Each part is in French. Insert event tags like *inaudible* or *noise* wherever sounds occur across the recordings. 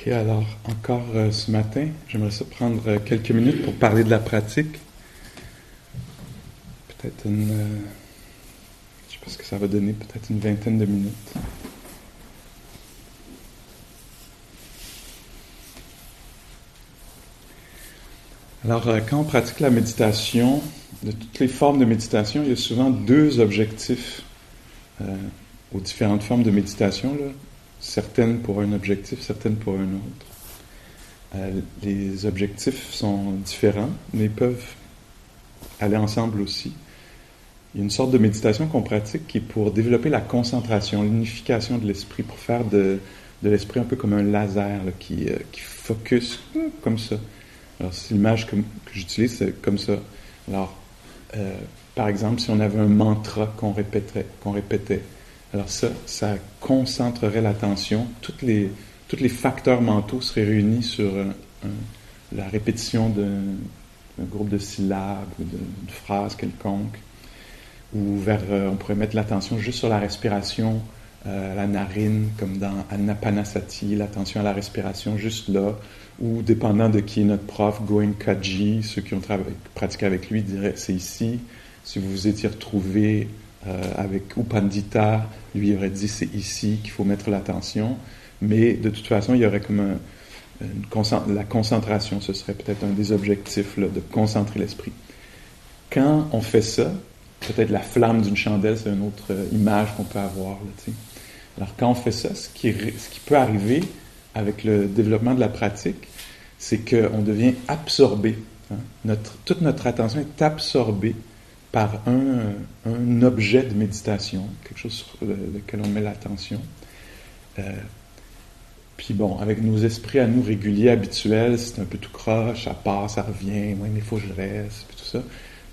Ok, alors encore euh, ce matin, j'aimerais prendre euh, quelques minutes pour parler de la pratique. Peut-être une. euh, je sais pas ce que ça va donner, peut-être une vingtaine de minutes. Alors, euh, quand on pratique la méditation, de toutes les formes de méditation, il y a souvent deux objectifs aux différentes formes de méditation, là. Certaines pour un objectif, certaines pour un autre. Euh, les objectifs sont différents, mais peuvent aller ensemble aussi. Il y a une sorte de méditation qu'on pratique qui est pour développer la concentration, l'unification de l'esprit, pour faire de, de l'esprit un peu comme un laser qui, euh, qui focus hum, comme ça. Alors, c'est l'image que, j'utilise, c'est comme ça. Alors, euh, par exemple, si on avait un mantra qu'on répétait, alors ça, ça concentrerait l'attention. Toutes les, tous les facteurs mentaux seraient réunis sur un- la répétition d'un groupe de syllabes ou d'une phrase quelconque. Ou vers, euh, on pourrait mettre l'attention juste sur la respiration, euh, la narine, comme dans Anapanasati, l'attention à la respiration juste là. Ou dépendant de qui est notre prof, Goenkaji, ceux qui ont pratiqué avec lui diraient c'est ici. Si vous vous étiez retrouvé euh, avec Upandita, lui aurait dit c'est ici qu'il faut mettre l'attention. Mais de toute façon, il y aurait comme la concentration, ce serait peut-être un des objectifs de concentrer l'esprit. Quand on fait ça, peut-être la flamme d'une chandelle, c'est une autre euh, image qu'on peut avoir. Là. Alors quand on fait ça, ce qui, peut arriver avec le développement de la pratique, c'est qu'on devient absorbé. hein. Toute notre attention est absorbée par un, objet de méditation, quelque chose sur le- lequel on met l'attention. Euh, puis bon, avec nos esprits à nous réguliers, habituels, c'est un peu tout croche, ça part, ça revient, mais il faut que je reste, puis tout ça.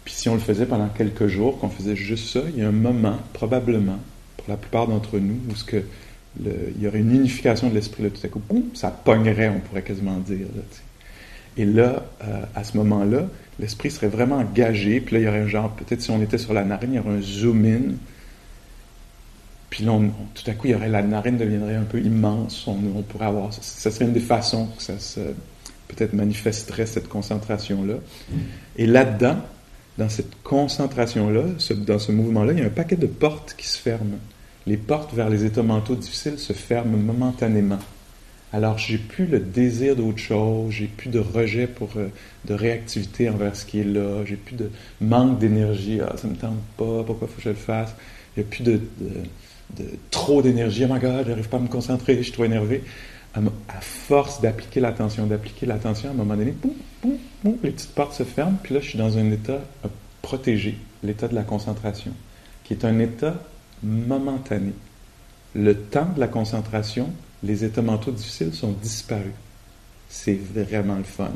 Puis si on le faisait pendant quelques jours, qu'on faisait juste ça, il y a un moment, probablement, pour la plupart d'entre nous, où ce que il y aurait une unification de l'esprit, là, tout à coup, ça pognerait, on pourrait quasiment dire. Là. Et là, euh, à ce moment-là, l'esprit serait vraiment engagé, puis là, il y aurait un genre, peut-être si on était sur la narine, il y aurait un zoom-in, puis là, tout à coup, il y aurait, la narine deviendrait un peu immense, on, pourrait avoir, ça serait une des façons que ça se, peut-être manifesterait cette concentration-là. Et là-dedans, dans cette concentration-là, ce- dans ce mouvement-là, il y a un paquet de portes qui se ferment. Les portes vers les états mentaux difficiles se ferment momentanément. Alors, j'ai plus le désir d'autre chose, j'ai plus de rejet pour euh, de réactivité envers ce qui est là, j'ai plus de manque d'énergie, ah, ça me tente pas, pourquoi faut que je le fasse? Il n'y a plus de, trop d'énergie, oh my god, j'arrive pas à me concentrer, je suis trop énervé. À, à force d'appliquer l'attention, d'appliquer l'attention, à un moment donné, boum, boum, boum, les petites portes se ferment, puis là, je suis dans un état euh, protégé, l'état de la concentration, qui est un état momentané. Le temps de la concentration, les états mentaux difficiles sont disparus. C'est vraiment le fun.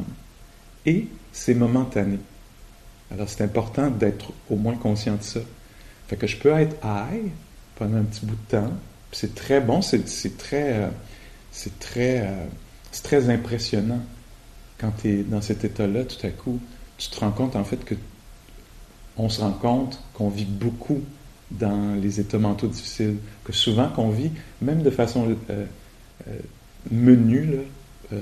Et c'est momentané. Alors c'est important d'être au moins conscient de ça. Fait que je peux être high pendant un petit bout de temps. C'est très bon, c'est euh, euh, très impressionnant. Quand tu es dans cet état-là, tout à coup, tu te rends compte en fait que on se rend compte qu'on vit beaucoup dans les états mentaux difficiles, que souvent qu'on vit, même de façon euh, euh, menue, là, euh,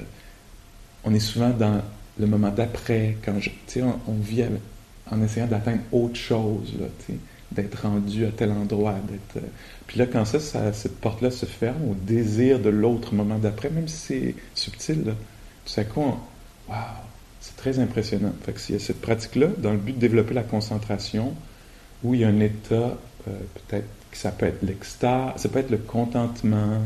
on est souvent dans le moment d'après, quand je, on, on vit en essayant d'atteindre autre chose, là, d'être rendu à tel endroit, d'être. euh, puis là, quand ça, cette porte-là se ferme au désir de l'autre moment d'après, même si c'est subtil, là, tout à coup, on- c'est très impressionnant. Fait que s'il y a cette pratique-là, dans le but de développer la concentration, où il y a un état, peut-être que ça peut être l'extase, ça peut être le contentement,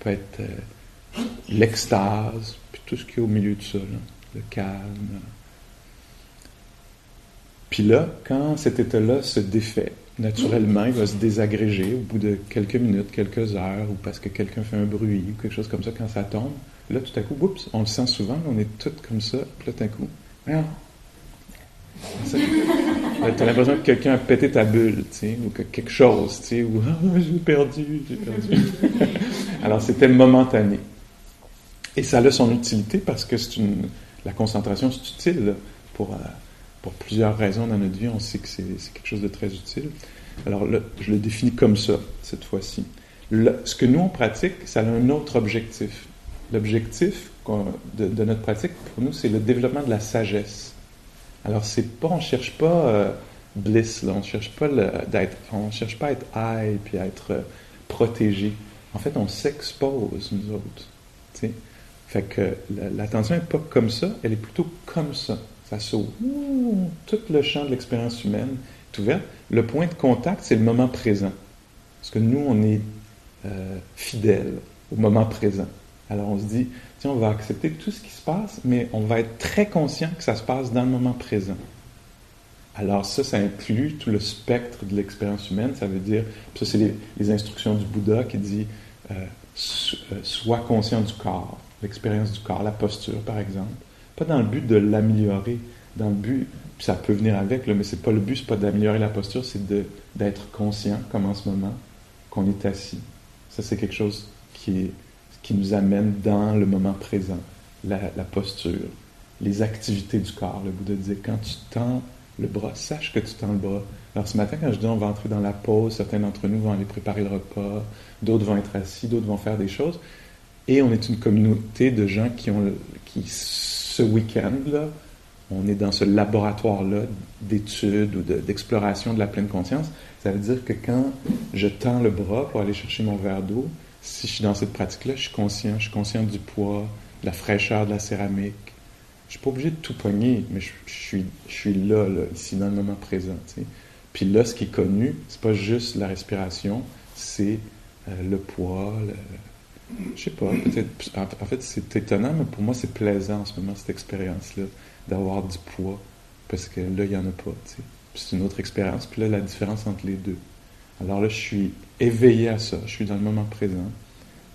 peut être euh, l'extase, puis tout ce qui est au milieu de ça, le calme. Puis là, quand cet état-là se défait, naturellement, il va se désagréger au bout de quelques minutes, quelques heures, ou parce que quelqu'un fait un bruit, ou quelque chose comme ça, quand ça tombe. Là, tout à coup, oups, on le sent souvent, on est tous comme ça, tout à coup, ah, tu as l'impression que quelqu'un a pété ta bulle, tu sais, ou que quelque chose, tu sais, ou ah, *laughs* j'ai perdu, j'ai perdu. *laughs* Alors, c'était momentané. Et ça a son utilité parce que c'est une, la concentration, c'est utile pour, euh, pour plusieurs raisons dans notre vie. On sait que c'est quelque chose de très utile. Alors là, je le définis comme ça, cette fois-ci. Ce que nous, on pratique, ça a un autre objectif. L'objectif de, de, notre pratique, pour nous, c'est le développement de la sagesse. Alors, c'est pas, on cherche pas euh, bliss, là, on cherche pas d'être, on cherche pas à être high puis à être euh, protégé. En fait, on s'expose, nous autres. Fait que l'attention n'est pas comme ça, elle est plutôt comme ça. Ça s'ouvre. Tout le champ de l'expérience humaine est ouvert. Le point de contact, c'est le moment présent. Parce que nous, on est euh, fidèles au moment présent. Alors on se dit, tiens, on va accepter tout ce qui se passe, mais on va être très conscient que ça se passe dans le moment présent. Alors ça, ça inclut tout le spectre de l'expérience humaine. Ça veut dire, ça c'est les, instructions du Bouddha qui dit, euh, euh, sois conscient du corps, l'expérience du corps, la posture par exemple. Pas dans le but de l'améliorer, dans le but, ça peut venir avec, là, mais c'est pas le but, c'est pas d'améliorer la posture, c'est d'être conscient, comme en ce moment, qu'on est assis. Ça, c'est quelque chose qui est qui nous amène dans le moment présent, la, posture, les activités du corps. Le Bouddha disait, quand tu tends le bras, sache que tu tends le bras. Alors ce matin, quand je dis on va entrer dans la pause, certains d'entre nous vont aller préparer le repas, d'autres vont être assis, d'autres vont faire des choses. Et on est une communauté de gens qui ont, qui ce week-end-là, on est dans ce laboratoire-là d'études ou d'exploration de la pleine conscience. Ça veut dire que quand je tends le bras pour aller chercher mon verre d'eau, si je suis dans cette pratique-là, je suis conscient, je suis conscient du poids, de la fraîcheur de la céramique. Je suis pas obligé de tout pogner, mais je, suis, là, là, ici, dans le moment présent. Puis là, ce qui est connu, c'est pas juste la respiration, c'est euh, le poids, le, je sais pas, peut-être, en, fait, c'est étonnant, mais pour moi, c'est plaisant en ce moment, cette expérience-là, d'avoir du poids, parce que là, il n'y en a pas, C'est une autre expérience, puis là, la différence entre les deux. Alors là, je suis éveillé à ça, je suis dans le moment présent.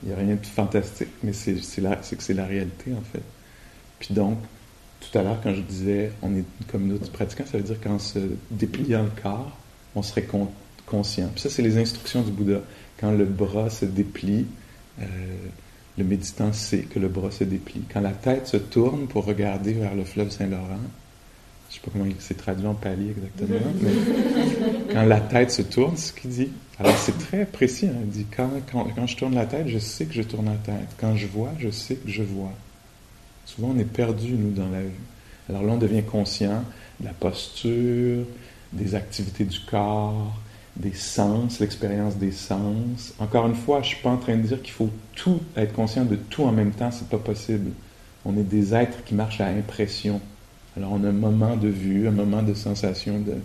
Il n'y a rien de fantastique, mais c'est que c'est la réalité, en fait. Puis donc, tout à l'heure, quand je disais on est une communauté de pratiquants, ça veut dire qu'en se dépliant le corps, on serait conscient. Puis ça, c'est les instructions du Bouddha. Quand le bras se déplie, euh, le méditant sait que le bras se déplie. Quand la tête se tourne pour regarder vers le fleuve Saint-Laurent, je ne sais pas comment il s'est traduit en pali exactement, *laughs* mais quand la tête se tourne, c'est ce qu'il dit. Alors c'est très précis. Hein. Il dit quand, quand, quand, je tourne la tête, je sais que je tourne la tête. Quand je vois, je sais que je vois. Souvent, on est perdu, nous, dans la vue. Alors là, on devient conscient de la posture, des activités du corps, des sens, l'expérience des sens. Encore une fois, je ne suis pas en train de dire qu'il faut tout être conscient de tout en même temps, c'est pas possible. On est des êtres qui marchent à impression. Alors on a un moment de vue, un moment de sensation de,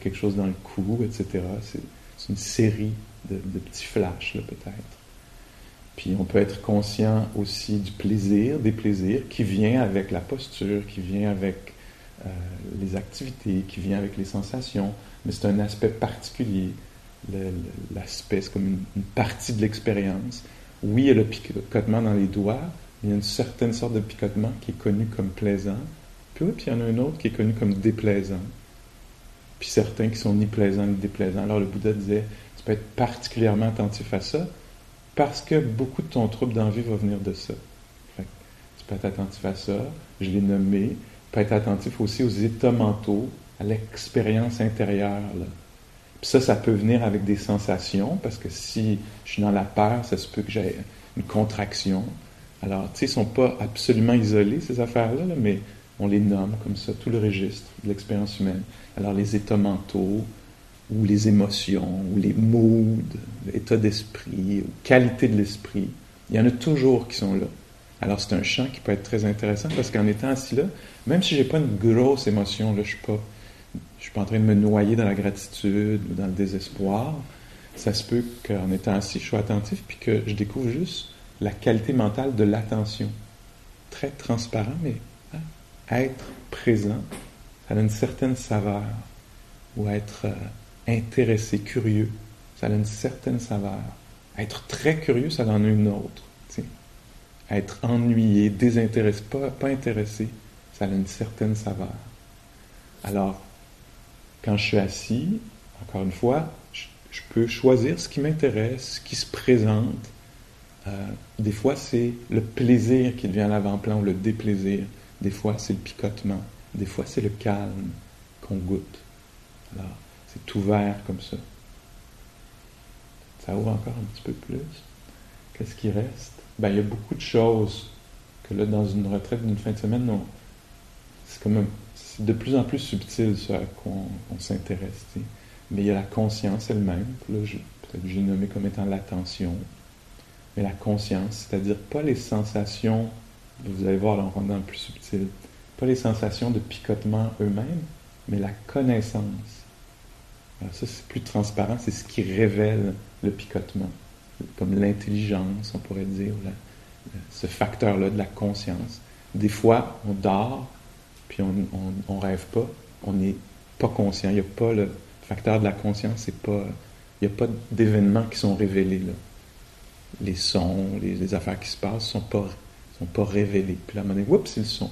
quelque chose dans le cou, etc. C'est, une série de, petits flashs, peut-être. Puis on peut être conscient aussi du plaisir, des plaisirs qui vient avec la posture, qui vient avec euh, les activités, qui vient avec les sensations, mais c'est un aspect particulier. l'aspect, c'est comme une, une, partie de l'expérience. Oui, il y a le picotement dans les doigts, il y a une certaine sorte de picotement qui est connu comme plaisant, puis il y en a un autre qui est connu comme déplaisant. Puis certains qui sont ni plaisants ni déplaisants. Alors le Bouddha disait, tu peux être particulièrement attentif à ça, parce que beaucoup de ton trouble d'envie va venir de ça. tu peux être attentif à ça, je l'ai nommé, tu peux être attentif aussi aux états mentaux, à l'expérience intérieure. Puis ça, ça peut venir avec des sensations, parce que si je suis dans la peur, ça se peut que j'ai une contraction. Alors, tu sais, ils ne sont pas absolument isolés, ces affaires-là, là, mais on les nomme comme ça, tout le registre de l'expérience humaine. Alors les états mentaux, ou les émotions, ou les moods, l'état d'esprit, ou qualité de l'esprit, il y en a toujours qui sont là. Alors c'est un champ qui peut être très intéressant parce qu'en étant assis là, même si j'ai pas une grosse émotion, là, je suis suis pas en train de me noyer dans la gratitude ou dans le désespoir, ça se peut qu'en étant assis, je sois attentif puis que je découvre juste la qualité mentale de l'attention. Très transparent, mais être présent, ça a une certaine saveur, ou être euh, intéressé, curieux, ça a une certaine saveur. Être très curieux, ça en a une autre. Être ennuyé, désintéressé, pas, pas intéressé, ça a une certaine saveur. Alors, quand je suis assis, encore une fois, je, peux choisir ce qui m'intéresse, ce qui se présente. Euh, des fois, c'est le plaisir qui devient l'avant-plan ou le déplaisir. Des fois, c'est le picotement. Des fois, c'est le calme qu'on goûte. Alors, c'est ouvert comme ça. Ça ouvre encore un petit peu plus. Qu'est-ce qui reste? Ben, il y a beaucoup de choses que là, dans une retraite d'une fin de semaine, c'est comme c'est de plus en plus subtil ce à quoi on, s'intéresse. Mais il y a la conscience elle-même. Peut-être que j'ai nommé comme étant l'attention. Mais la conscience, c'est-à-dire pas les sensations, vous allez voir là, dans le plus subtil, pas les sensations de picotement eux-mêmes, mais la connaissance. Alors ça, c'est plus transparent, c'est ce qui révèle le picotement, comme l'intelligence, on pourrait dire, ce facteur-là de la conscience. Des fois, on dort, puis on, on, rêve pas, on n'est pas conscient, il n'y a pas le facteur de la conscience, c'est pas, il n'y a pas d'événements qui sont révélés là. Les sons, les, affaires qui se passent sont pas, sont pas révélés. Puis là, moment donné, oups, c'est le son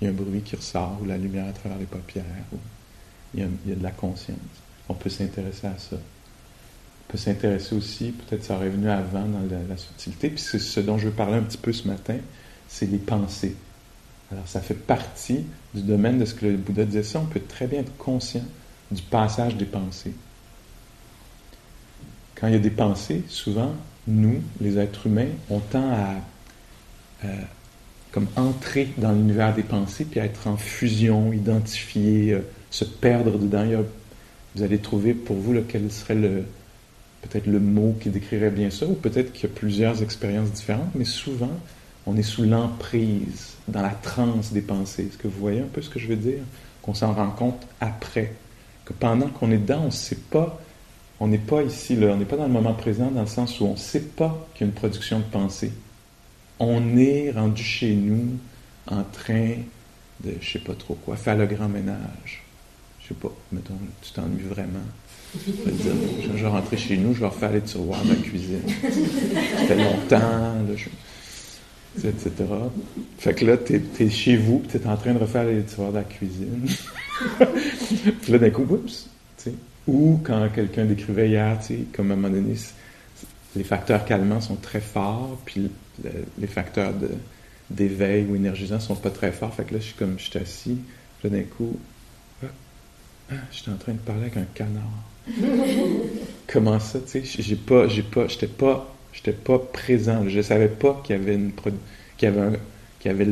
il y a un bruit qui ressort, ou la lumière à travers les paupières, ou il y a, de la conscience. On peut s'intéresser à ça. On peut s'intéresser aussi, peut-être ça aurait venu avant dans la, subtilité, puis c'est ce dont je veux parler un petit peu ce matin, c'est les pensées. Alors ça fait partie du domaine de ce que le Bouddha disait ça, on peut très bien être conscient du passage des pensées. Quand il y a des pensées, souvent, nous, les êtres humains, on tend à comme entrer dans l'univers des pensées, puis être en fusion, identifier, euh, se perdre dedans. vous allez trouver pour vous lequel serait le peut-être le mot qui décrirait bien ça, ou peut-être qu'il y a plusieurs expériences différentes, mais souvent, on est sous l'emprise, dans la transe des pensées. Est-ce que vous voyez un peu ce que je veux dire? Qu'on s'en rend compte après. Que pendant qu'on est dedans, on ne sait pas, on n'est pas ici, là, on n'est pas dans le moment présent, dans le sens où on ne sait pas qu'il y a une production de pensée on est rendu chez nous en train de, je sais pas trop quoi, faire le grand ménage. Je sais pas, mettons, tu t'ennuies vraiment. Je vais, dire, je vais rentrer chez nous, je vais refaire les tiroirs de la cuisine. Ça fait longtemps, etc. Fait que là, tu es, chez vous, tu es en train de refaire les tiroirs de la cuisine. *laughs* puis là, d'un coup, oups, Ou quand quelqu'un décrivait hier, comme à un moment donné, les facteurs calmants sont très forts, puis les facteurs d'éveil ou énergisants sont pas très forts. Fait que là, je suis comme, je suis assis, là, d'un coup, ah, ah, j'étais en train de parler avec un canard. *laughs* Comment ça, tu sais, j'ai pas, j'ai pas, j'étais pas, j'étais pas présent. Je savais pas qu'il y avait une, qu'il y avait qu'il y avait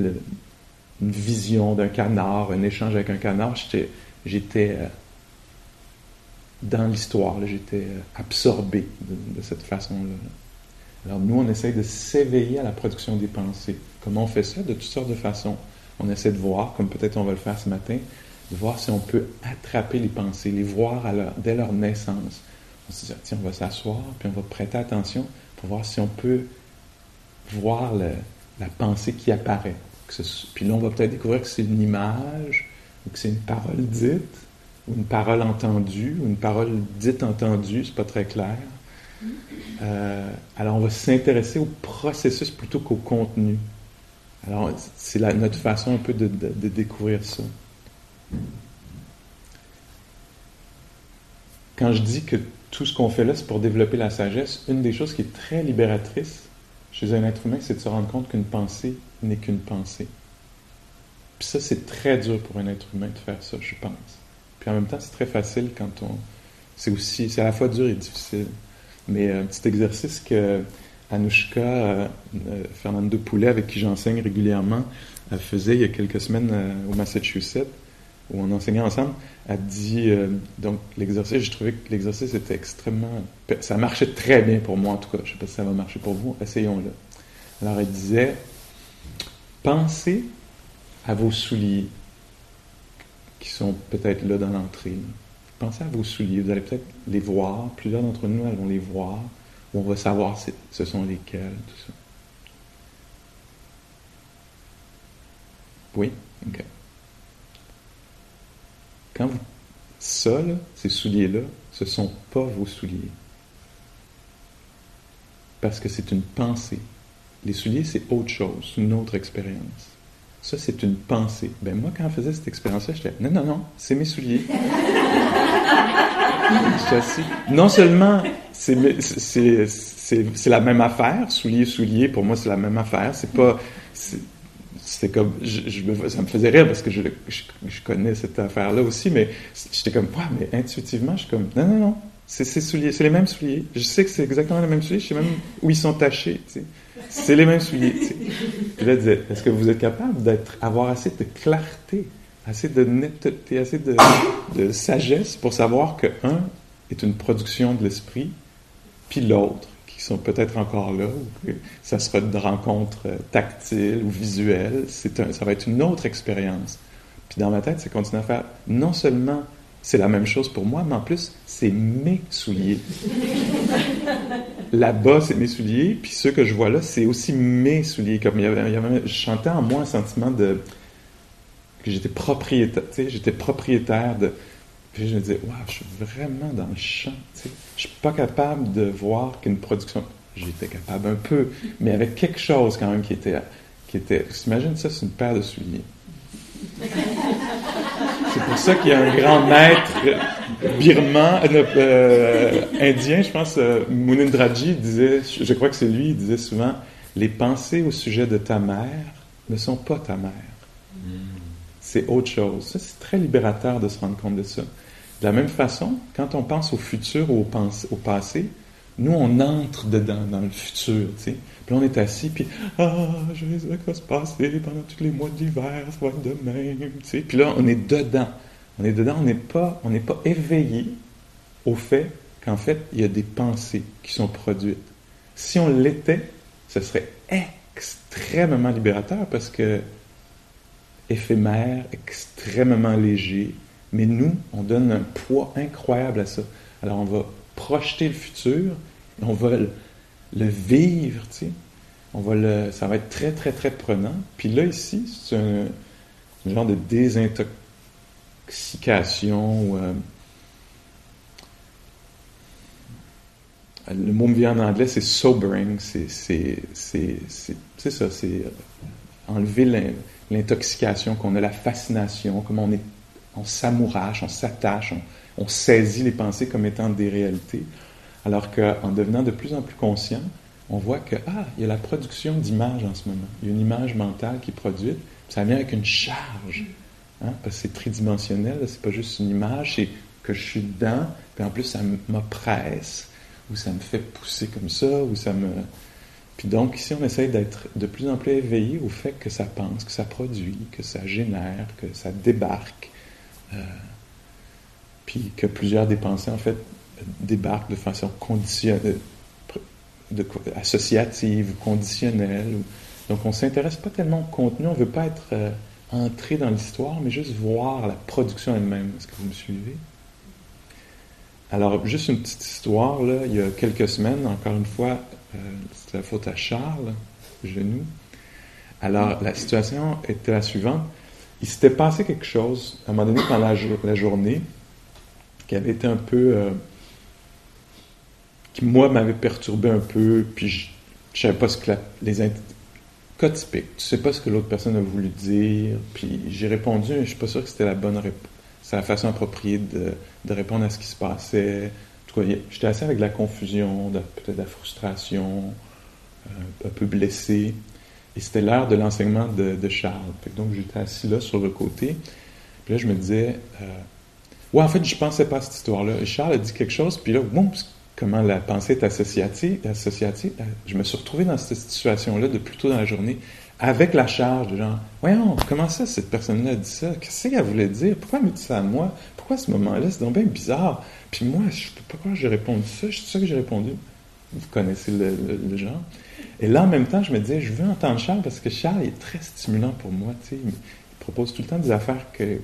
une vision d'un canard, un échange avec un canard. J'étais, j'étais euh, dans l'histoire, j'étais euh, absorbé de, cette façon-là. Alors nous, on essaye de s'éveiller à la production des pensées. Comment on fait ça? De toutes sortes de façons. On essaie de voir, comme peut-être on va le faire ce matin, de voir si on peut attraper les pensées, les voir dès leur naissance. On se dit, tiens, on va s'asseoir, puis on va prêter attention pour voir si on peut voir la pensée qui apparaît. puis là, on va peut-être découvrir que c'est une image, ou que c'est une parole dite, ou une parole entendue, ou une parole dite entendue, c'est pas très clair. Euh, alors, on va s'intéresser au processus plutôt qu'au contenu. Alors, c'est notre façon un peu de, découvrir ça. Quand je dis que tout ce qu'on fait là, c'est pour développer la sagesse, une des choses qui est très libératrice chez un être humain, c'est de se rendre compte qu'une pensée n'est qu'une pensée. Puis ça, c'est très dur pour un être humain de faire ça, je pense. Puis en même temps, c'est très facile quand on. C'est aussi. C'est à la fois dur et difficile. Mais un petit exercice que Anushka euh, euh, Fernando Poulet, avec qui j'enseigne régulièrement, faisait il y a quelques semaines euh, au Massachusetts, où on enseignait ensemble, a dit, donc l'exercice, j'ai trouvé que l'exercice était extrêmement, ça marchait très bien pour moi en tout cas, je ne sais pas si ça va marcher pour vous, essayons-le. Alors elle disait, pensez à vos souliers qui sont peut-être là dans l'entrée. Pensez à vos souliers, vous allez peut-être les voir, plusieurs d'entre nous allons les voir, ou on va savoir si ce sont lesquels, tout ça. Oui? OK. Quand vous. Ça, ces souliers-là, ce ne sont pas vos souliers. Parce que c'est une pensée. Les souliers, c'est autre chose, une autre expérience. Ça, c'est une pensée. Ben moi, quand je faisais cette expérience-là, j'étais non, non, non, c'est mes souliers. *laughs* Non seulement c'est la même affaire, souliers, souliers, pour moi, c'est la même affaire. C'est pas. C'était comme. Ça me faisait rire parce que je, connais cette affaire-là aussi, mais j'étais comme, ouais, mais intuitivement, je suis comme, non, non, non, c'est souliers, c'est les mêmes souliers. Je sais que c'est exactement les mêmes souliers, je sais même où ils sont tachés, C'est les mêmes souliers. Tu là, disait, est-ce que vous êtes capable d'être, avoir assez de clarté assez de netteté, assez de, sagesse pour savoir que un est une production de l'esprit, puis l'autre, qui sont peut-être encore là, ou que ça sera une rencontre tactile ou visuelle, c'est un, ça va être une autre expérience. Puis dans ma tête, c'est continuer à faire, non seulement c'est la même chose pour moi, mais en plus, c'est mes souliers. Là-bas, c'est mes souliers, puis ceux que je vois là, c'est aussi mes souliers. Comme il y je chantais en moi un sentiment de que j'étais propriétaire, j'étais propriétaire de... Puis je me disais, waouh, je suis vraiment dans le champ, tu sais. Je suis pas capable de voir qu'une production... J'étais capable un peu, mais avec quelque chose quand même qui était... Qui était Imagine ça, c'est une paire de souliers. C'est pour ça qu'il y a un grand maître birman, euh, euh, indien, je pense, euh, Munindraji disait, je crois que c'est lui, il disait souvent, les pensées au sujet de ta mère ne sont pas ta mère c'est autre chose. Ça, c'est très libérateur de se rendre compte de ça. De la même façon, quand on pense au futur ou au, au passé, nous, on entre dedans, dans le futur, tu sais. Puis on est assis, puis « Ah, je sais ce qui va se passer pendant tous les mois d'hiver, ça va être de même, tu sais. Puis là, on est dedans. On est dedans, on n'est pas, on n'est pas éveillé au fait qu'en fait, il y a des pensées qui sont produites. Si on l'était, ce serait extrêmement libérateur parce que éphémère, extrêmement léger, mais nous, on donne un poids incroyable à ça. Alors on va projeter le futur, on va le, vivre, tu sais. On va le, ça va être très, très, très prenant. Puis là, ici, c'est un, genre de désintoxication. Euh, le mot me vient en anglais, c'est sobering. C'est ça, c'est enlever l'intoxication, qu'on a la fascination, comme on est, on s'amourache, on s'attache, on, saisit les pensées comme étant des réalités. Alors qu'en devenant de plus en plus conscient, on voit que, ah, il y a la production d'images en ce moment. Il y a une image mentale qui est produite, ça vient avec une charge. Hein, parce que c'est tridimensionnel, c'est pas juste une image, c'est que je suis dedans, puis en plus ça m'oppresse, ou ça me fait pousser comme ça, ou ça me, puis donc, ici, on essaye d'être de plus en plus éveillé au fait que ça pense, que ça produit, que ça génère, que ça débarque. Euh, puis que plusieurs des pensées, en fait, débarquent de façon conditionnelle, de, associative ou conditionnelle. donc, on ne s'intéresse pas tellement au contenu, on ne veut pas être euh, entré dans l'histoire, mais juste voir la production elle-même. Est-ce que vous me suivez? Alors, juste une petite histoire, là, il y a quelques semaines, encore une fois, euh, c'est la faute à Charles, genou. Alors, la situation était la suivante. Il s'était passé quelque chose, à un moment donné, pendant la, journée, qui avait été un peu. Euh, qui, moi, m'avait perturbé un peu, puis je ne savais pas ce que les. Cas typique, tu sais pas ce que l'autre personne a voulu dire, puis j'ai répondu, mais je suis pas sûr que c'était la bonne réponse. C'est la façon appropriée de, de répondre à ce qui se passait j'étais assez avec la confusion, peut-être la frustration, euh, un peu blessé. Et c'était l'heure de l'enseignement de, Charles. donc, j'étais assis là sur le côté. Puis là, je me disais, euh, ouais, en fait, je pensais pas à cette histoire-là. Charles a dit quelque chose, puis là, comment la pensée est associative, euh, je me suis retrouvé dans cette situation-là de plus tôt dans la journée, avec la charge de genre, voyons, comment ça, cette personne-là a dit ça? Qu'est-ce qu'elle voulait dire? Pourquoi elle me dit ça à moi? Pourquoi à ce moment-là? C'est donc bien bizarre. Puis moi, je sais pas pourquoi j'ai répondu ça. C'est ça que j'ai répondu. Vous connaissez le, genre. Et là, en même temps, je me disais, je veux entendre Charles parce que Charles est très stimulant pour moi. Il propose tout le temps des affaires que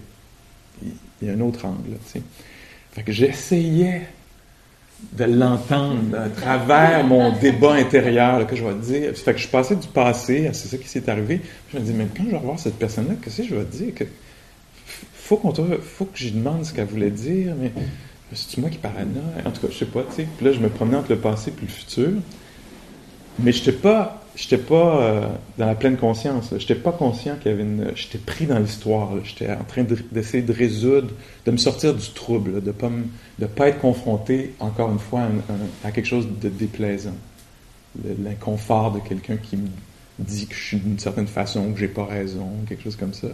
il y a un autre angle. Fait que j'essayais de l'entendre à travers mon débat intérieur que je vais dire. Fait que je passais du passé c'est ça qui s'est arrivé. je me dis, mais quand je vais revoir cette personne-là, qu'est-ce que je vais dire? Que faut faut que je demande ce qu'elle voulait dire, mais c'est moi qui paranoïe. En tout cas, je sais pas, tu sais. Puis là, je me promenais entre le passé et le futur. Mais je n'étais pas, j'étais pas euh, dans la pleine conscience. Je n'étais pas conscient qu'il y avait une. J'étais pris dans l'histoire. J'étais en train d'essayer de, résoudre, de me sortir du trouble, de pas de pas être confronté encore une fois à, quelque chose de déplaisant, l'inconfort de quelqu'un qui me dit que je suis d'une certaine façon, que j'ai pas raison, quelque chose comme ça.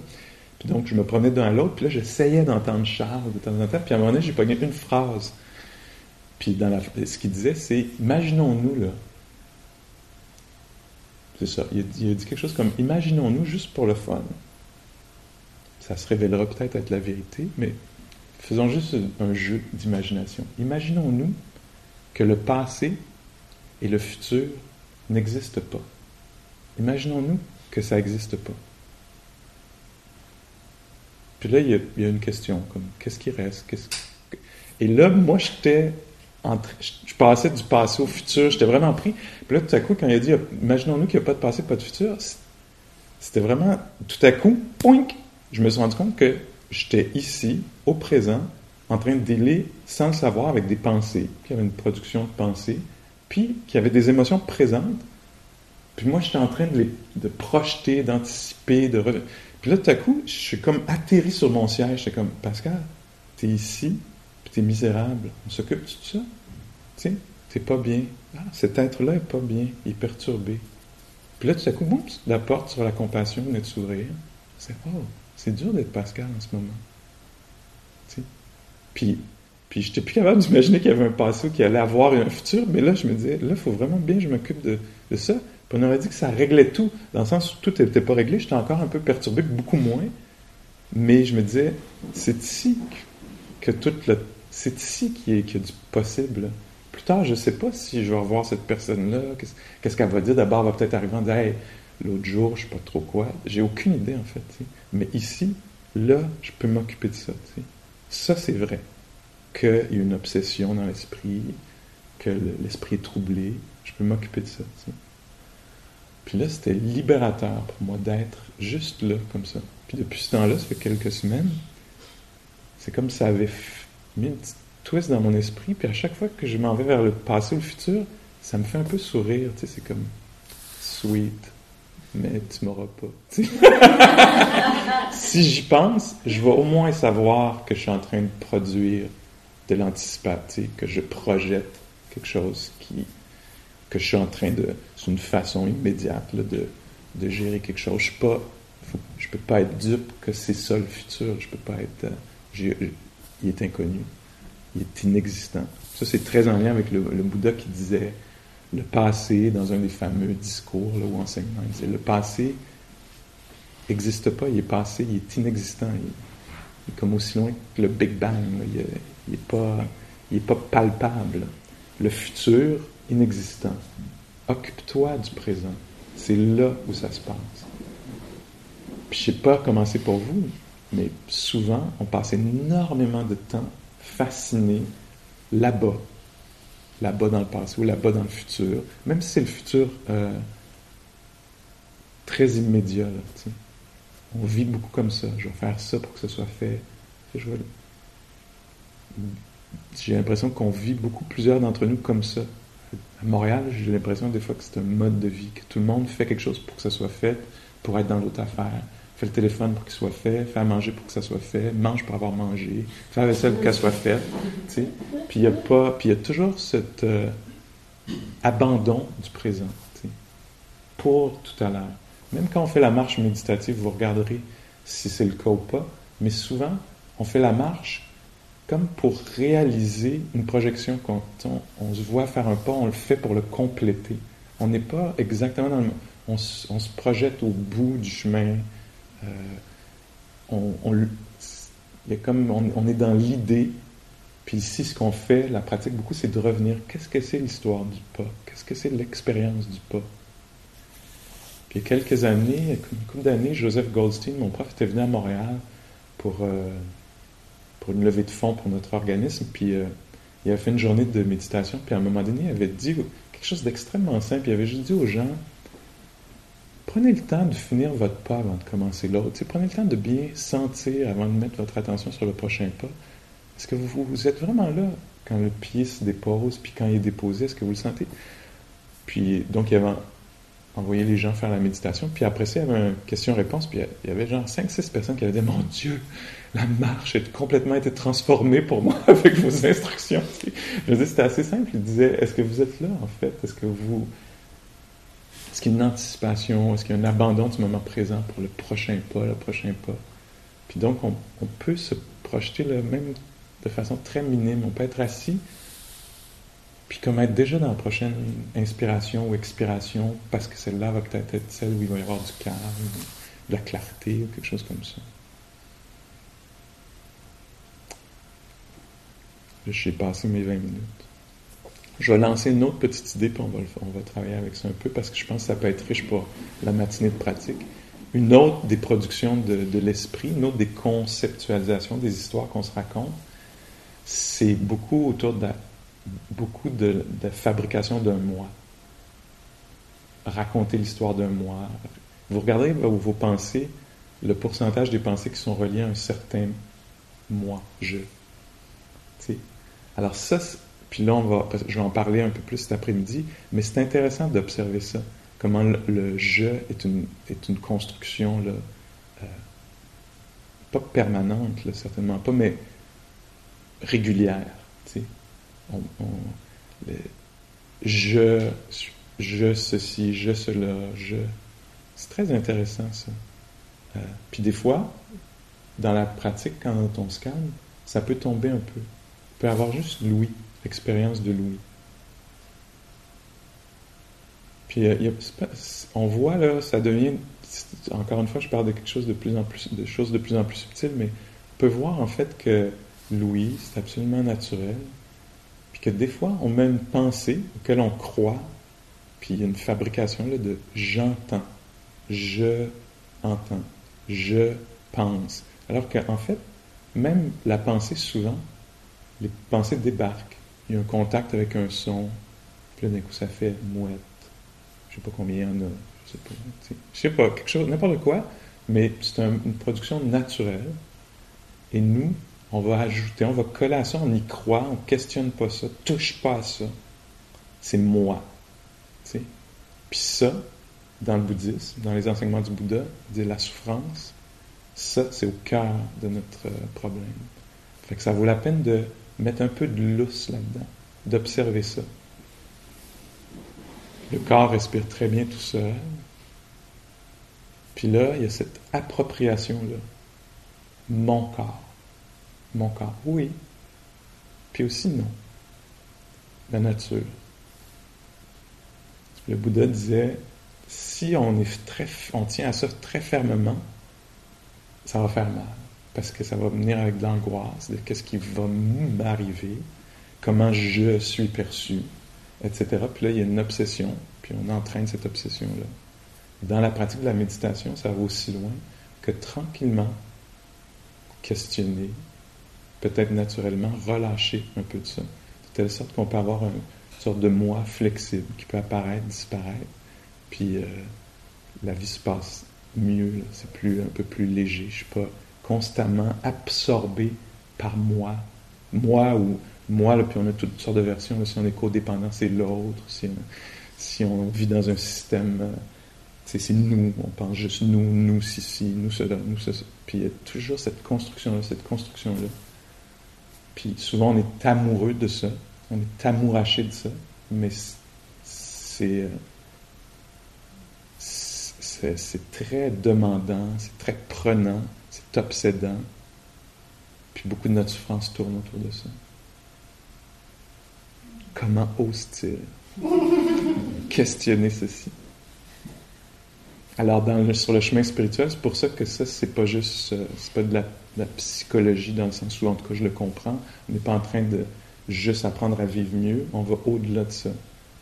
Puis donc je me promenais d'un l'autre, puis là j'essayais d'entendre Charles de temps en temps, puis à un moment donné j'ai pogné une phrase. Puis dans la, ce qu'il disait, c'est imaginons-nous là c'est ça. Il a, dit, quelque chose comme Imaginons-nous juste pour le fun. Ça se révélera peut-être être la vérité, mais faisons juste un jeu d'imagination. Imaginons-nous que le passé et le futur n'existent pas. Imaginons-nous que ça n'existe pas. Puis là, il y, a, une question, comme qu'est-ce qui reste? Et là, moi, j'étais je passais du passé au futur, j'étais vraiment pris. Puis là, tout à coup, quand il a dit, imaginons-nous qu'il n'y a pas de passé, pas de futur, c'était vraiment, tout à coup, poink, je me suis rendu compte que j'étais ici, au présent, en train de dealer sans le savoir avec des pensées, qu'il y avait une production de pensées, puis qu'il y avait des émotions présentes. Puis moi, j'étais en train de les de projeter, d'anticiper, de... Puis là, tout à coup, je suis comme atterri sur mon siège. J'étais comme, Pascal, tu es ici, t'es misérable. On s'occupe de ça. Sais, c'est pas bien. Ah, cet être-là est pas bien, il est perturbé. Puis là, tout à coup, la porte sur la compassion venait de s'ouvrir. C'est oh, c'est dur d'être Pascal en ce moment. Tu sais? Puis, puis j'étais plus capable d'imaginer qu'il y avait un passé qui allait avoir un futur, mais là, je me disais, là, il faut vraiment bien je m'occupe de, de, ça. Puis on aurait dit que ça réglait tout, dans le sens où tout n'était pas réglé, j'étais encore un peu perturbé, beaucoup moins. Mais je me disais, c'est ici que toute la c'est ici qu'il y, a du possible. Plus tard, je ne sais pas si je vais revoir cette personne-là. Qu'est-ce qu'elle va dire? D'abord, elle va peut-être arriver en disant Hey, l'autre jour, je ne sais pas trop quoi. J'ai aucune idée, en fait. Mais ici, là, je peux m'occuper de ça. Ça, c'est vrai. Qu'il y a une obsession dans l'esprit, que l'esprit est troublé. Je peux m'occuper de ça. Puis là, c'était libérateur pour moi d'être juste là, comme ça. Puis depuis ce temps-là, ça fait quelques semaines, c'est comme ça avait mis une petite twist dans mon esprit, puis à chaque fois que je m'en vais vers le passé ou le futur, ça me fait un peu sourire, tu sais, c'est comme sweet, mais tu m'auras pas. *laughs* si j'y pense, je vais au moins savoir que je suis en train de produire de l'anticipatif, que je projette quelque chose qui que je suis en train de, c'est une façon immédiate de, de gérer quelque chose. Je ne peux pas être dupe que c'est ça le futur. Je peux pas être, euh, il est inconnu, il est inexistant. Ça, c'est très en lien avec le, Bouddha qui disait le passé, dans un des fameux discours là, ou enseignements, il disait le passé n'existe pas, il est passé, il est inexistant, il, est comme aussi loin que le Big Bang, il n'est pas, pas palpable. Le futur, inexistant. Occupe-toi du présent. C'est là où ça se passe. Puis je sais pas comment c'est pour vous, mais souvent, on passe énormément de temps fasciné là-bas, là-bas dans le passé ou là-bas dans le futur, même si c'est le futur euh, très immédiat. on vit beaucoup comme ça. Je vais faire ça pour que ce soit fait. J'ai l'impression qu'on vit beaucoup, plusieurs d'entre nous, comme ça. À Montréal, j'ai l'impression des fois que c'est un mode de vie, que tout le monde fait quelque chose pour que ça soit fait, pour être dans l'autre affaire fais le téléphone pour qu'il soit fait, fais à manger pour que ça soit fait, mange pour avoir mangé, fais la vaisselle pour qu'elle soit faite. Puis il y a pas, puis il y a toujours cet euh, abandon du présent pour tout à l'heure. Même quand on fait la marche méditative, vous regarderez si c'est le cas ou pas, mais souvent on fait la marche comme pour réaliser une projection. Quand on, se voit faire un pas, on le fait pour le compléter. On n'est pas exactement dans le... On se projette au bout du chemin, euh, on, comme, on, est dans l'idée, puis ici, ce qu'on fait, la pratique beaucoup, c'est de revenir. Qu'est-ce que c'est l'histoire du pas? Qu'est-ce que c'est l'expérience du pas? Puis il y a quelques années, une d'années, Joseph Goldstein, mon prof, était venu à Montréal pour, euh, pour une levée de fonds pour notre organisme, puis euh, il avait fait une journée de méditation, puis à un moment donné, il avait dit quelque chose d'extrêmement simple. Il avait juste dit aux gens, prenez le temps de finir votre pas avant de commencer l'autre. Prenez le temps de bien sentir avant de mettre votre attention sur le prochain pas. est-ce que vous, êtes vraiment là quand le pied se dépose, puis quand il est déposé, est-ce que vous le sentez? Puis, donc, il y avait envoyé les gens faire la méditation. Puis après ça, il y avait une question-réponse. Puis il y avait genre 5-6 personnes qui avaient dit Mon Dieu, la marche a complètement été transformée pour moi *laughs* avec vos instructions. Je veux dire, c'était assez simple. Il disait Est-ce que vous êtes là, en fait? Est-ce que vous. Est-ce qu'il y a une anticipation? Est-ce qu'il y a un abandon du moment présent pour le prochain pas, le prochain pas? Puis donc, on, peut se projeter là, même de façon très minime. On peut être assis puis comme être déjà dans la prochaine inspiration ou expiration, parce que celle-là va peut-être être celle où il va y avoir du calme, de la clarté ou quelque chose comme ça. J'ai passé mes 20 minutes. Je vais lancer une autre petite idée, puis on va, on va travailler avec ça un peu, parce que je pense que ça peut être riche pour la matinée de pratique. Une autre des productions de, l'esprit, une autre des conceptualisations des histoires qu'on se raconte, c'est beaucoup autour de la beaucoup de, fabrication d'un moi. Raconter l'histoire d'un moi. Vous regardez vos pensées, le pourcentage des pensées qui sont reliées à un certain moi, je. Alors ça, puis là, on va, je vais en parler un peu plus cet après-midi, mais c'est intéressant d'observer ça, comment le, je est une, est une construction, euh, pas permanente, certainement pas, mais régulière je, je ceci, je cela, je. C'est très intéressant ça. Euh, puis des fois, dans la pratique, quand on se calme, ça peut tomber un peu. On peut avoir juste l'ouïe, l'expérience de l'ouïe. Puis euh, on voit là, ça devient, encore une fois, je parle de quelque chose de plus en plus, de choses de plus en plus subtiles, mais on peut voir en fait que l'ouïe, c'est absolument naturel que des fois, on met une pensée auquel on croit, puis il y a une fabrication là, de j'entends, je entends, je pense. Alors qu'en fait, même la pensée, souvent, les pensées débarquent. Il y a un contact avec un son, puis d'un coup, ça fait mouette. Je sais pas combien il y en a. Je sais pas. Je sais pas, quelque chose, n'importe quoi, mais c'est une production naturelle. Et nous, on va ajouter, on va coller à ça, on y croit, on ne questionne pas ça, touche pas à ça. C'est moi. Puis ça, dans le bouddhisme, dans les enseignements du Bouddha, dit la souffrance, ça, c'est au cœur de notre euh, problème. Fait que ça vaut la peine de mettre un peu de lousse là-dedans, d'observer ça. Le corps respire très bien tout seul. Puis là, il y a cette appropriation-là. Mon corps. Mon corps, oui. Puis aussi non. La nature. Le Bouddha disait, si on, on tient à ça très fermement, ça va faire mal. Parce que ça va venir avec de l'angoisse de qu'est-ce qui va m'arriver, comment je suis perçu, etc. Puis là, il y a une obsession, puis on entraîne cette obsession-là. Dans la pratique de la méditation, ça va aussi loin que tranquillement questionner, peut-être naturellement relâcher un peu de ça, de telle sorte qu'on peut avoir une sorte de moi flexible qui peut apparaître, disparaître, puis euh, la vie se passe mieux, c'est plus un peu plus léger, je suis pas constamment absorbé par moi, moi ou moi, puis on a toutes sortes de versions, si on est codépendant, c'est l'autre, si, on vit dans un système, euh, c'est nous, on pense juste nous, nous, si, si, nous, cela, nous, cela. Puis il y a toujours cette construction-là, cette construction-là. Puis souvent, on est amoureux de ça, on est amouraché de ça, mais c'est c'est très demandant, c'est très prenant, obsédant. Puis beaucoup de notre souffrance tourne autour de ça. Comment ose-t-il *laughs* questionner ceci? Alors, sur le chemin spirituel, c'est pour ça que ça, c'est pas juste, euh, c'est pas de la psychologie dans le sens où, en tout cas, je le comprends. On n'est pas en train de juste apprendre à vivre mieux. On va au-delà de ça.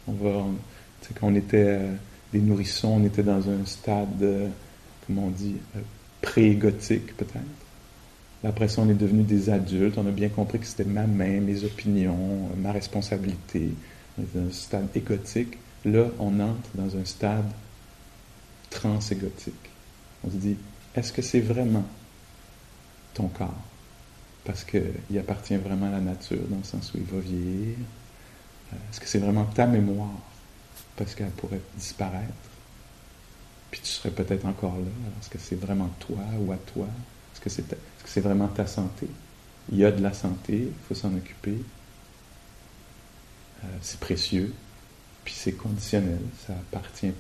On va, tu sais, quand on était euh, des nourrissons, on était dans un stade, euh, comment on dit, euh, pré-égotique peut-être. Après ça, on est devenu des adultes. On a bien compris que c'était ma main, mes opinions, ma responsabilité. On est dans un stade égotique. Là, on entre dans un stade transégotique. On se dit, est-ce que c'est vraiment ton corps? parce qu'il appartient vraiment à la nature, dans le sens où il va vieillir euh, Est-ce que c'est vraiment ta mémoire, parce qu'elle pourrait disparaître Puis tu serais peut-être encore là. Est-ce que c'est vraiment toi ou à toi? Est-ce que c'est -ce vraiment ta santé? Il y a de la santé, il faut s'en occuper. Euh, c'est précieux, puis c'est conditionnel, ça appartient,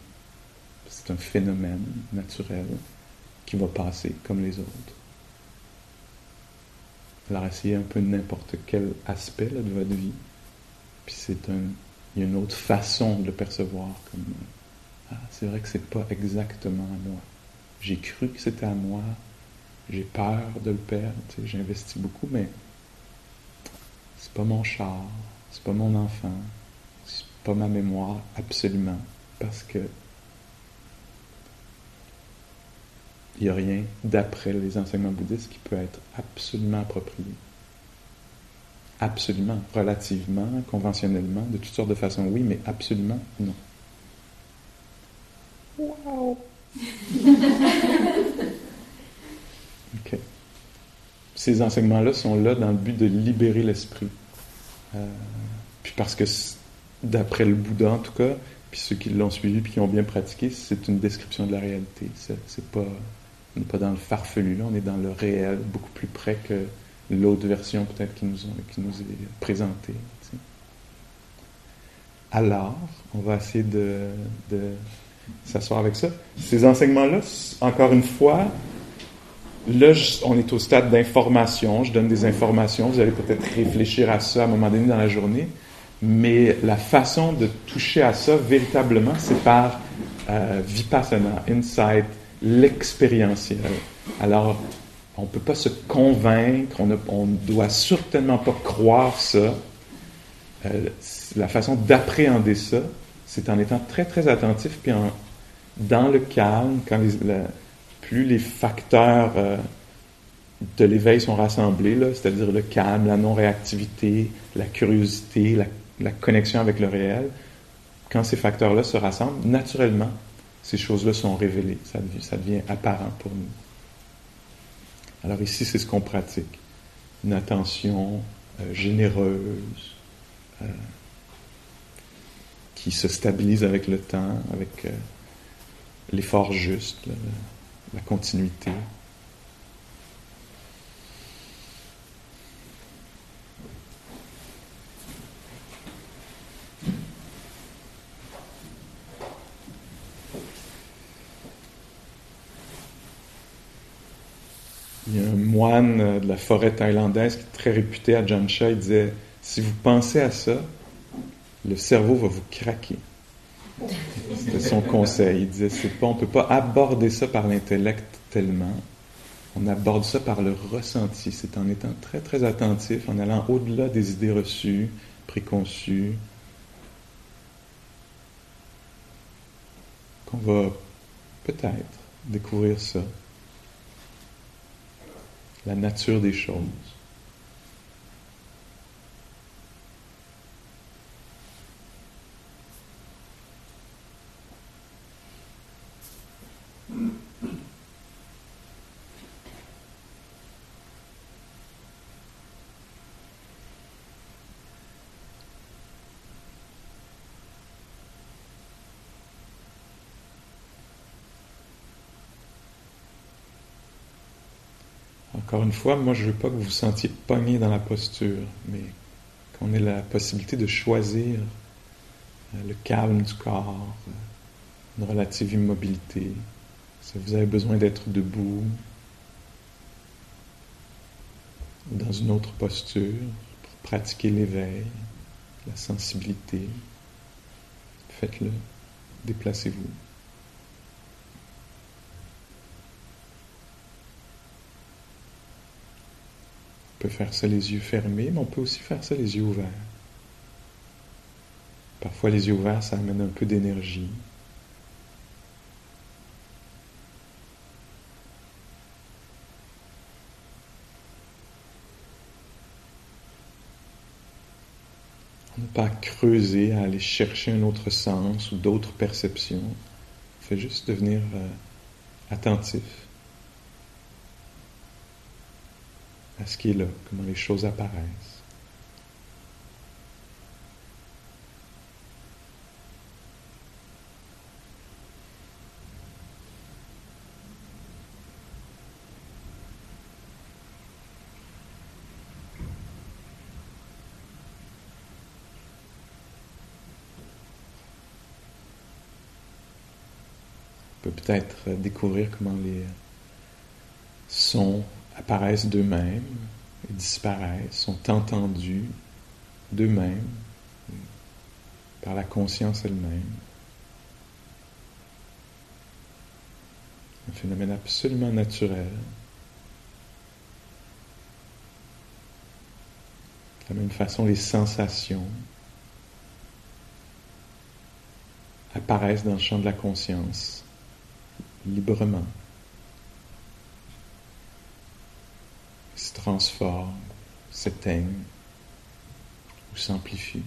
c'est un phénomène naturel qui va passer comme les autres. Alors essayez un peu n'importe quel aspect de votre vie, puis c'est un, il y a une autre façon de le percevoir comme ah, c'est vrai que c'est pas exactement à moi. J'ai cru que c'était à moi, j'ai peur de le perdre, j'ai investi beaucoup, mais c'est pas mon char, c'est pas mon enfant, c'est pas ma mémoire absolument, parce que il n'y a rien d'après les enseignements bouddhistes qui peut être absolument approprié. Absolument, relativement, conventionnellement, de toutes sortes de façons, oui, mais absolument, non. Wow! *laughs* OK. Ces enseignements-là sont là dans le but de libérer l'esprit. Euh, puis parce que, d'après le Bouddha en tout cas, puis ceux qui l'ont suivi puis qui ont bien pratiqué, c'est une description de la réalité. C'est pas, on n'est pas dans le farfelu, là, on est dans le réel, beaucoup plus près que l'autre version peut-être qui nous, qui nous est présentée. Alors, on va essayer de s'asseoir avec ça. Ces enseignements-là, encore une fois, là, on est au stade d'information. Je donne des informations. Vous allez peut-être réfléchir à ça à un moment donné dans la journée. Mais la façon de toucher à ça véritablement, c'est par euh, vipassana, insight, l'expérientiel. Alors, on ne peut pas se convaincre, on ne doit certainement pas croire ça. Euh, la façon d'appréhender ça, c'est en étant très, très attentif, puis dans le calme, quand plus les facteurs euh, de l'éveil sont rassemblés, c'est-à-dire le calme, la non-réactivité, la curiosité, la, connexion avec le réel, quand ces facteurs-là se rassemblent, naturellement, ces choses-là sont révélées, ça devient, ça devient apparent pour nous. Alors ici, c'est ce qu'on pratique. Une attention euh, généreuse, euh, qui se stabilise avec le temps, avec l'effort juste, la continuité. Il y a un moine de la forêt thaïlandaise qui est très réputé à Jansha, il disait, si vous pensez à ça, le cerveau va vous craquer. C'était son conseil. Il disait, c'est pas, on ne peut pas aborder ça par l'intellect tellement. On aborde ça par le ressenti. C'est en étant très, très attentif, en allant au-delà des idées reçues, préconçues, qu'on va peut-être découvrir ça. La nature des choses. Encore une fois, moi je ne veux pas que vous vous sentiez pogné dans la posture, mais qu'on ait la possibilité de choisir euh, le calme du corps, euh, une relative immobilité. Si vous avez besoin d'être debout, dans une autre posture, pour pratiquer l'éveil, la sensibilité, faites-le, déplacez-vous. Peut faire ça les yeux fermés, mais on peut aussi faire ça les yeux ouverts. Parfois les yeux ouverts, ça amène un peu d'énergie. On n'a pas à creuser, à aller chercher un autre sens ou d'autres perceptions. On fait juste devenir euh, attentif. À ce qui est comment les choses apparaissent. peut peut-être découvrir comment les sons apparaissent d'eux-mêmes et disparaissent, sont entendus d'eux-mêmes par la conscience elle-même. Un phénomène absolument naturel. De la même façon, les sensations apparaissent dans le champ de la conscience librement, se transforment, s'éteignent ou s'amplifient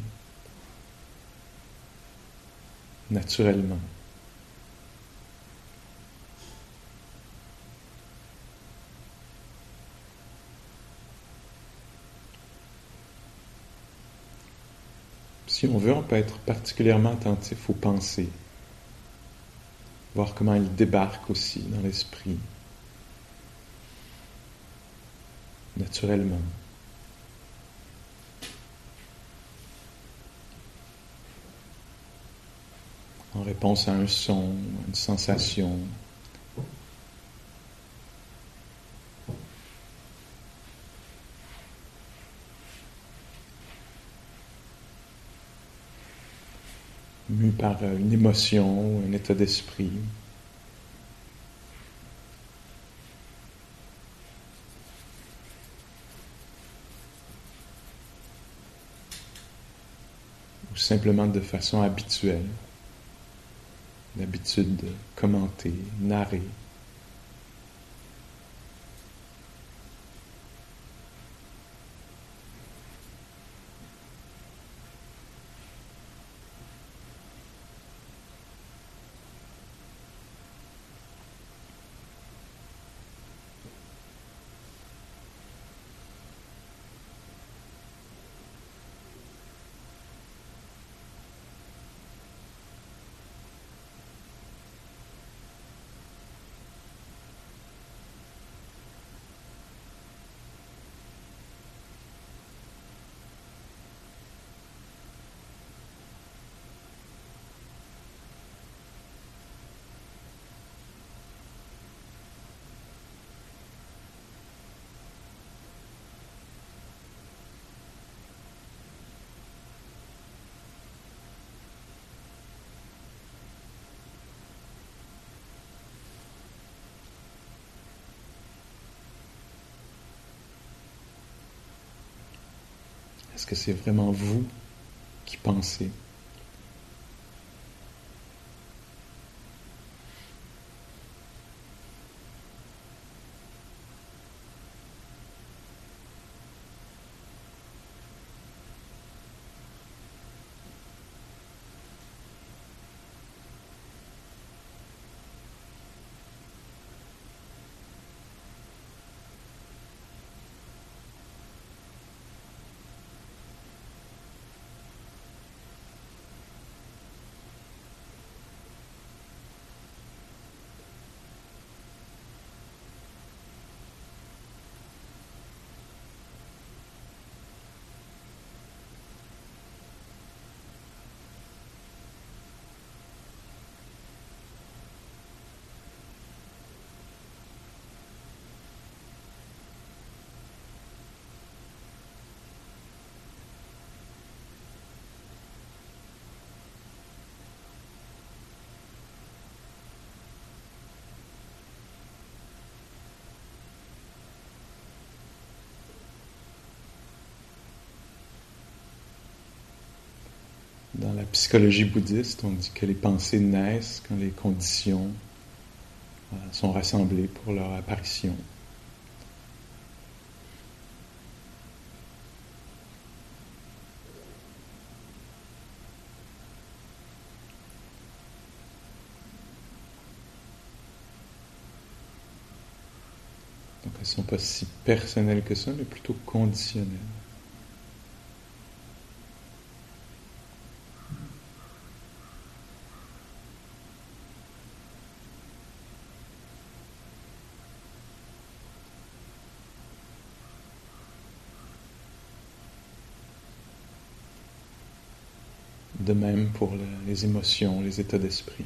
naturellement. Si on veut, on peut être particulièrement attentif aux pensées voir comment il débarque aussi dans l'esprit, naturellement. En réponse à un son, une sensation, mu par une émotion, un état d'esprit. Simplement de façon habituelle, l'habitude de commenter, narrer. Est-ce que c'est vraiment vous qui pensez Dans la psychologie bouddhiste, on dit que les pensées naissent quand les conditions euh, sont rassemblées pour leur apparition. Donc elles ne sont pas si personnelles que ça, mais plutôt conditionnelles. De même pour les émotions, les états d'esprit.